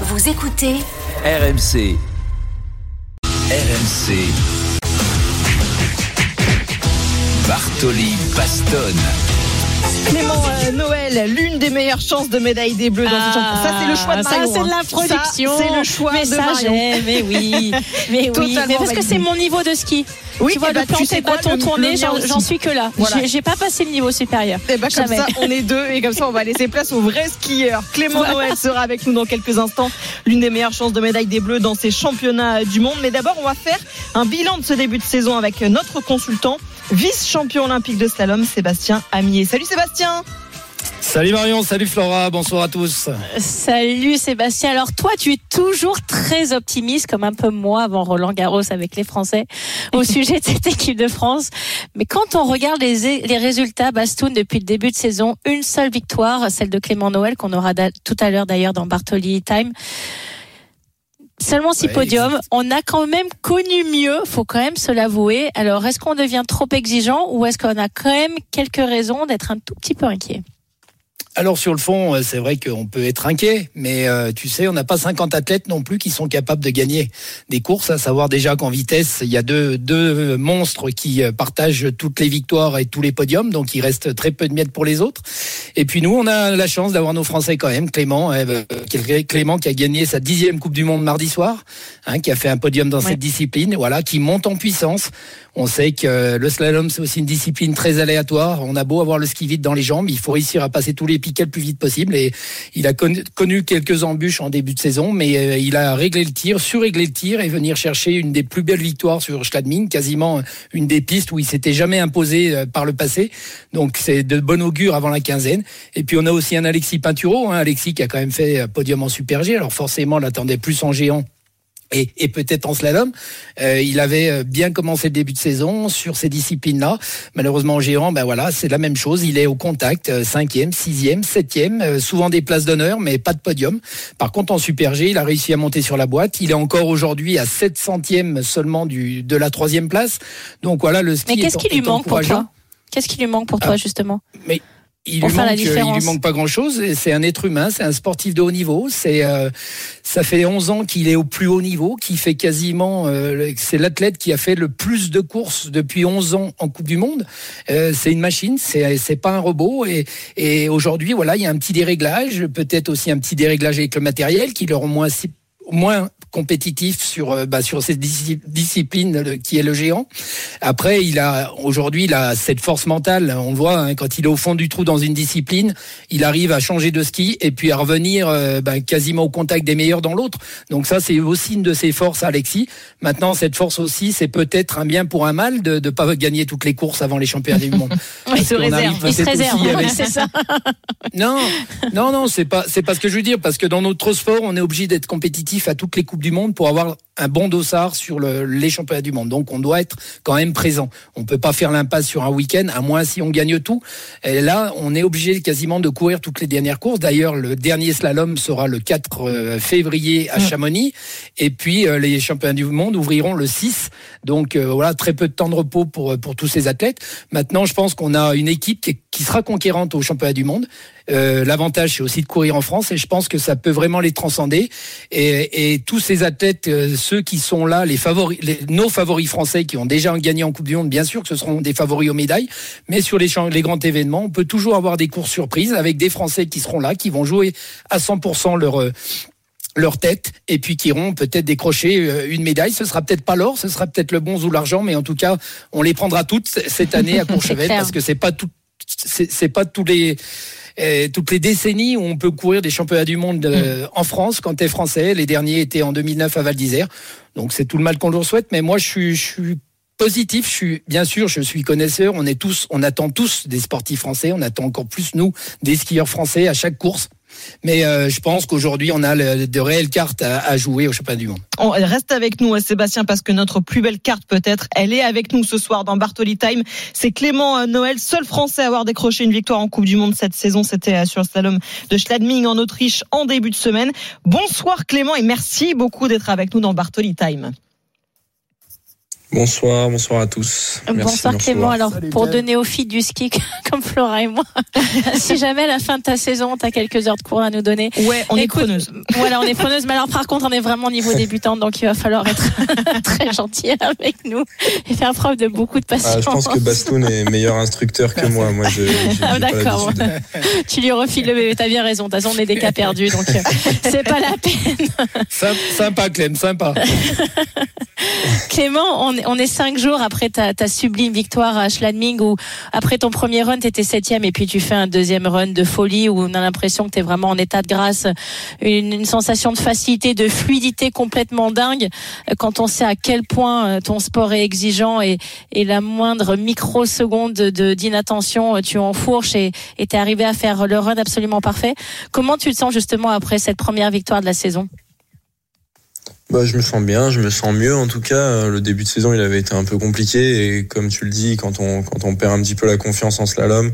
Vous écoutez RMC. RMC. Bartoli Bastonne. Clément euh, Noël, l'une des meilleures chances de médaille des Bleus dans ce championnat. Ça, c'est le choix de ça, Marion. c'est de hein. la production. C'est le choix mais de ça, Marion. mais oui. Mais oui. Mais parce que validé. c'est mon niveau de ski. Oui, tu vois, eh le tu planter sais de quoi, bâton le- le tourné, mien j'en suis que là. Voilà. J'ai- pas passé le niveau supérieur. Et bah comme Jamais. ça, on est deux et comme ça, on va laisser place aux vrais skieurs. Clément Noël sera avec nous dans quelques instants. L'une des meilleures chances de médaille des Bleus dans ces championnats du monde. Mais d'abord, on va faire un bilan de ce début de saison avec notre consultant, vice-champion olympique de slalom, Sébastien Amier. Salut Sébastien Salut Marion, salut Flora, bonsoir à tous. Salut Sébastien. Alors toi, tu es toujours très optimiste, comme un peu moi avant Roland Garros avec les Français, au sujet de cette équipe de France. Mais quand on regarde les, les résultats, Bastoun, depuis le début de saison, une seule victoire, celle de Clément Noël, qu'on aura tout à l'heure d'ailleurs dans Bartoli Time. Seulement six Ouais, podiums. On a quand même connu mieux, faut quand même se l'avouer. Alors, est-ce qu'on devient trop exigeant ou est-ce qu'on a quand même quelques raisons d'être un tout petit peu inquiet? Alors sur le fond, euh, c'est vrai qu'on peut être inquiet, mais euh, tu sais, on n'a pas 50 athlètes non plus qui sont capables de gagner des courses, à savoir déjà qu'en vitesse, il y a deux, deux monstres qui euh, partagent toutes les victoires et tous les podiums, donc il reste très peu de miettes pour les autres. Et puis nous, on a la chance d'avoir nos Français quand même, Clément, euh, Clément qui a gagné sa dixième Coupe du Monde mardi soir, hein, qui a fait un podium dans Ouais. cette discipline, voilà, qui monte en puissance. On sait que le slalom, c'est aussi une discipline très aléatoire. On a beau avoir le ski vite dans les jambes, il faut réussir à passer tous les piquets le plus vite possible. Et il a connu, quelques embûches en début de saison, mais euh, il a réglé le tir, surréglé le tir et venir chercher une des plus belles victoires sur Schladming, quasiment une des pistes où il s'était jamais imposé euh, par le passé. Donc c'est de bon augure avant la quinzaine. Et puis on a aussi un Alexis Pinturo, hein, Alexis qui a quand même fait euh, podium en Super G. Alors forcément, on l'attendait plus en géant et, et peut-être en slalom. Euh, il avait euh, bien commencé le début de saison sur ces disciplines-là. Malheureusement, en géant, ben voilà, c'est la même chose. Il est au contact, euh, cinquième, sixième, septième, euh, souvent des places d'honneur, mais pas de podium. Par contre, en Super G, il a réussi à monter sur la boîte. Il est encore aujourd'hui à 7 centièmes seulement du, de la troisième place. Donc voilà, le ski Mais qu'est-ce est- qui lui manque pour toi Qu'est-ce qui lui manque pour toi, justement? Il lui, manque, euh, il lui manque pas grand chose. C'est un être humain, c'est un sportif de haut niveau. C'est euh, ça fait 11 ans qu'il est au plus haut niveau, qui fait quasiment. euh, c'est l'athlète qui a fait le plus de courses depuis 11 ans en Coupe du Monde. Euh, c'est une machine, c'est c'est pas un robot. Et, et aujourd'hui, voilà, il y a un petit déréglage, peut-être aussi un petit déréglage avec le matériel qui le rend moins moins compétitif sur euh, bah, sur cette disci- discipline qui est le géant. Après, il a aujourd'hui, il a cette force mentale. On le voit hein, quand il est au fond du trou dans une discipline, il arrive à changer de ski et puis à revenir euh, bah, quasiment au contact des meilleurs dans l'autre. Donc ça, c'est aussi une de ses forces, Alexis. Maintenant, cette force aussi, c'est peut-être un bien pour un mal de ne pas gagner toutes les courses avant les championnats du monde. Il se réserve. Il se réserve, avec- c'est ça. non, non, non, c'est pas, c'est pas ce que je veux dire, parce que dans notre sport, on est obligé d'être compétitif à toutes les coupes du monde pour avoir un bon dossard sur le- les championnats du monde. Donc, on doit être quand même présent. On peut pas faire l'impasse sur un week-end, à moins si on gagne tout. Et là, on est obligé quasiment de courir toutes les dernières courses. D'ailleurs, le dernier slalom sera le 4 euh, février à Chamonix, et puis euh, les championnats du monde ouvriront le 6. Donc, euh, voilà, très peu de temps de repos pour pour tous ces athlètes. Maintenant, je pense qu'on a une équipe qui, qui sera conquérante au championnat du monde. Euh, L'avantage, c'est aussi de courir en France et je pense que ça peut vraiment les transcender. Et, et tous ces athlètes, euh, ceux qui sont là, les favoris, les- nos favoris français qui ont déjà gagné en Coupe du Monde, bien sûr que ce seront des favoris aux médailles. Mais sur les, champs- les grands événements, on peut toujours avoir des courses surprises avec des Français qui seront là, qui vont jouer à 100% leur euh, leur tête et puis qui iront peut-être décrocher euh, une médaille. Ce sera peut-être pas l'or, ce sera peut-être le bronze ou l'argent, mais en tout cas, on les prendra toutes cette année à Courchevel parce que c'est pas tout, c'est pas tous les euh, toutes les décennies où on peut courir des championnats du monde euh, en France quand t'es français. Les derniers étaient en 2009 à Val d'Isère. Donc c'est tout le mal qu'on leur souhaite. Mais moi, je suis, je suis positif. Je suis, bien sûr, je suis connaisseur. On est tous, on attend tous des sportifs français. On attend encore plus nous des skieurs français à chaque course. Mais euh, je pense qu'aujourd'hui, on a de réelles cartes à, jouer au championnat du monde. On reste avec nous, Sébastien, parce que notre plus belle carte, peut-être, elle est avec nous ce soir dans Bartoli Time. C'est Clément euh, Noël, seul Français à avoir décroché une victoire en Coupe du Monde cette saison. C'était euh, sur le slalom de Schladming en Autriche en début de semaine. Bonsoir Clément et merci beaucoup d'être avec nous dans Bartoli Time. Bonsoir, bonsoir à tous. Merci bonsoir Clément. Alors, pour deux néophytes du ski comme Flora et moi, si jamais à la fin de ta saison, tu as quelques heures de cours à nous donner. Ouais, on est preneuse. Voilà, on est preneuse. Mais alors, par contre, on est vraiment niveau débutante, donc il va falloir être très gentil avec nous et faire preuve de beaucoup de patience. Ah, je pense que Bastoun est meilleur instructeur que moi. Moi, je. Ah, d'accord. tu lui refiles le bébé. T'as bien raison. De toute façon, on est des cas perdus, donc euh, c'est pas la peine. Sympa, Clem, sympa. Clément, on est on est cinq jours après ta, sublime victoire à Schladming où après ton premier run, tu étais septième et puis tu fais un deuxième run de folie où on a l'impression que tu es vraiment en état de grâce, une, sensation de facilité, de fluidité complètement dingue. Quand on sait à quel point euh, ton sport est exigeant et, la moindre microseconde de, d'inattention, euh, tu enfourches et tu es arrivé à faire le run absolument parfait. Comment tu te sens justement après cette première victoire de la saison? Bah, je me sens bien, je me sens mieux en tout cas. Le début de saison, il avait été un peu compliqué et comme tu le dis, quand on quand on perd un petit peu la confiance en slalom,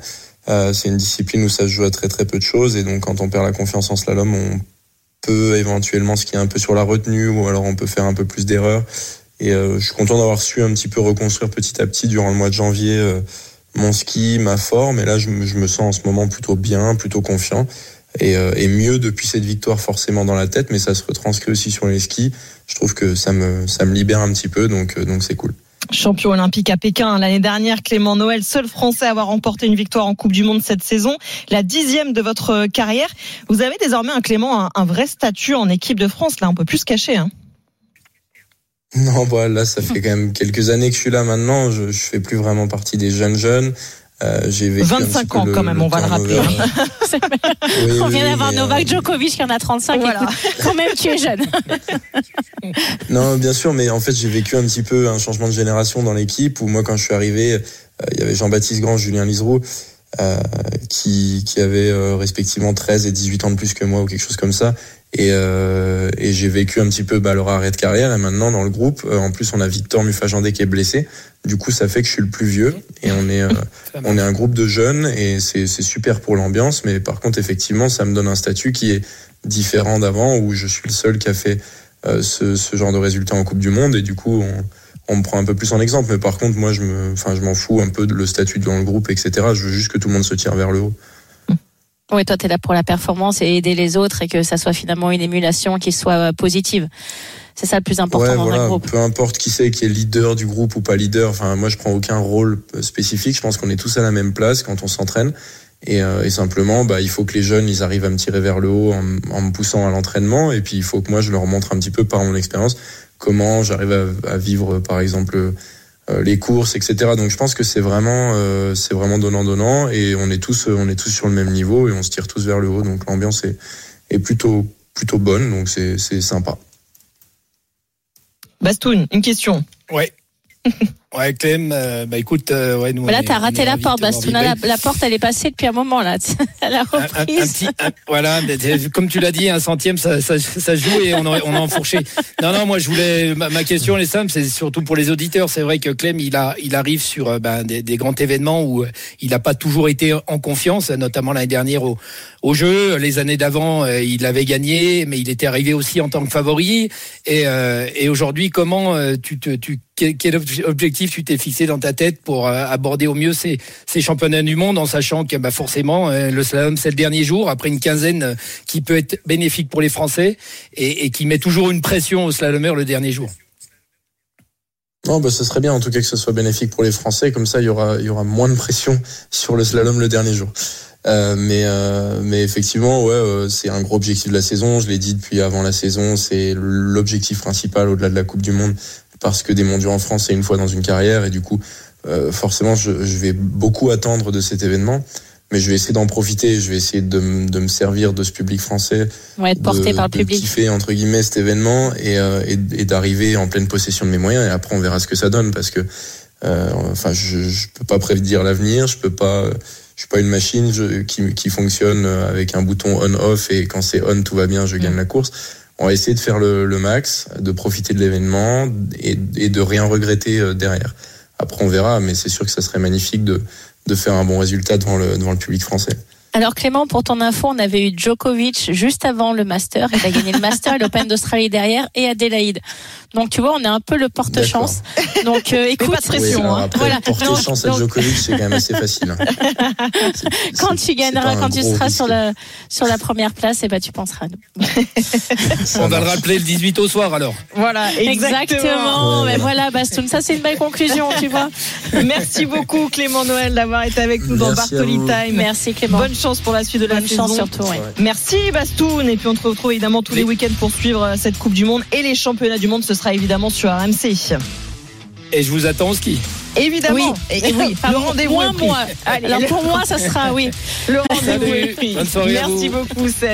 euh, c'est une discipline où ça se joue à très très peu de choses et donc quand on perd la confiance en slalom, on peut éventuellement skier un peu sur la retenue ou alors on peut faire un peu plus d'erreurs. Et euh, je suis content d'avoir su un petit peu reconstruire petit à petit durant le mois de janvier euh, mon ski, ma forme. Et là, je me sens en ce moment plutôt bien, plutôt confiant et, euh, et, mieux depuis cette victoire forcément dans la tête, mais ça se retranscrit aussi sur les skis. Je trouve que ça me, ça me libère un petit peu, donc euh, donc c'est cool. Champion olympique à Pékin l'année dernière, Clément Noël, seul Français à avoir remporté une victoire en Coupe du Monde cette saison, la dixième de votre carrière. Vous avez désormais un Clément un, vrai statut en équipe de France, là un peu plus caché. Hein. Non, bah là, ça fait quand même quelques années que je suis là maintenant. Je, je fais plus vraiment partie des jeunes jeunes. Euh, j'ai 25 ans quand même, on va le rappeler. on vient d'avoir Novak Djokovic qui en a 35. quand même, tu es jeune. non, bien sûr, mais en fait, j'ai vécu un petit peu un changement de génération dans l'équipe où moi, quand je suis arrivé, euh, il y avait Jean-Baptiste Grand, Julien Liseroux, euh, qui, qui avaient euh, respectivement 13 et 18 ans de plus que moi ou quelque chose comme ça. Et, euh, et j'ai vécu un petit peu bah, leur arrêt de carrière. Et maintenant, dans le groupe, euh, en plus, on a Victor Mufajandé qui est blessé. Du coup, ça fait que je suis le plus vieux. Et on est, euh, on est un groupe de jeunes et c'est super pour l'ambiance. Mais par contre, effectivement, ça me donne un statut qui est différent d'avant où je suis le seul qui a fait ce, ce, genre de résultat en Coupe du Monde. Et du coup, on, on me prend un peu plus en exemple. Mais par contre, moi, je me, enfin, je m'en fous un peu de le statut dans le groupe, etc. Je veux juste que tout le monde se tire vers le haut. Oui, toi, tu es là pour la performance et aider les autres et que ça soit finalement une émulation qui soit euh, positive. C'est ça le plus important dans un groupe. Peu importe qui c'est qui est leader du groupe ou pas leader. Enfin, moi, je prends aucun rôle euh, spécifique. Je pense qu'on est tous à la même place quand on s'entraîne. Et, euh, et, simplement, bah, il faut que les jeunes, ils arrivent à me tirer vers le haut en, en me poussant à l'entraînement. Et puis, il faut que moi, je leur montre un petit peu par mon expérience comment j'arrive à, à, vivre, par exemple, euh, les courses, etc. Donc je pense que c'est vraiment, euh, c'est vraiment donnant donnant et on est tous, on est tous sur le même niveau et on se tire tous vers le haut. Donc l'ambiance est, est plutôt, plutôt bonne. Donc c'est, c'est sympa. Bastoun, une question. Ouais. Ouais, Clem, euh, bah écoute, euh, ouais, nous. Là, t'as raté la porte, Bastouna. La, la, porte, elle est passée depuis un moment, là. Elle a reprise. Un, petit, voilà, comme tu l'as dit, un centième, ça, ça, ça joue et on, a, on a enfourché. Non, non, moi, je voulais. Ma, ma question, elle est simple, c'est surtout pour les auditeurs. C'est vrai que Clem, il, a, il arrive sur euh, ben, des, des, grands événements où il n'a pas toujours été en confiance, notamment l'année dernière au, au jeu. Les années d'avant, il avait gagné, mais il était arrivé aussi en tant que favori. Et, et aujourd'hui, comment tu te. Tu, quel objectif tu t'es fixé dans ta tête pour euh, aborder au mieux ces, ces championnats du monde en sachant que bah, forcément euh, le slalom c'est le dernier jour après une quinzaine euh, qui peut être bénéfique pour les Français et, qui met toujours une pression au slalomeur le dernier jour. Non, bah, ce serait bien en tout cas que ce soit bénéfique pour les Français, comme ça il y aura, y aura moins de pression sur le slalom le dernier jour. Mais, mais effectivement, ouais, c'est un gros objectif de la saison. Je l'ai dit depuis avant la saison, c'est l'objectif principal au-delà de la Coupe du Monde, parce que des mondiaux en France, c'est une fois dans une carrière, et du coup, euh, forcément, je, je, vais beaucoup attendre de cet événement. Mais je vais essayer d'en profiter. Je vais essayer de, de, me servir de ce public français, ouais, de, porter par le public, kiffer entre guillemets cet événement et, et, et d'arriver en pleine possession de mes moyens. Et après, on verra ce que ça donne, parce que, enfin, je, je peux pas prédire l'avenir, je peux pas je suis pas une machine qui, qui fonctionne avec un bouton on/off et quand c'est on tout va bien, je gagne mm. la course. On va essayer de faire le, le max, de profiter de l'événement et, et, de rien regretter euh, derrière. Après on verra, mais c'est sûr que ça serait magnifique de, de faire un bon résultat devant le, devant le public français. Alors Clément, pour ton info, on avait eu Djokovic juste avant le Master. Il a gagné le Master l'Open d'Australie derrière et Adélaïde. Donc tu vois, on est un peu le porte-chance. Donc euh, écoute, pas de pression, Oui, hein. après, Voilà. porter Non, chance à Djokovic, c'est quand même assez facile. hein. Quand tu gagneras, quand tu seras risque. sur la sur la première place, et ben tu penseras à nous. On va le rappeler le 18 au soir alors. Voilà, exactement. Exactement. Ouais, Mais voilà, Bastoun, ça c'est une belle conclusion, tu vois. Merci beaucoup Clément Noël d'avoir été avec nous dans Merci Bartoli. Time. Merci Clément. Bonne chance pour la suite de la Bonne saison. chance surtout. ouais. Ouais. Merci Bastoun et puis on te retrouve évidemment tous les week-ends pour suivre euh, cette Coupe du Monde et les championnats du monde. Ce sera évidemment sur RMC. Et je vous attends au ski. Évidemment. Oui. Et, et oui, Enfin, le rendez-vous moi. Allez, Alors pour moi, ça sera oui. le rendez-vous Merci beaucoup Seb.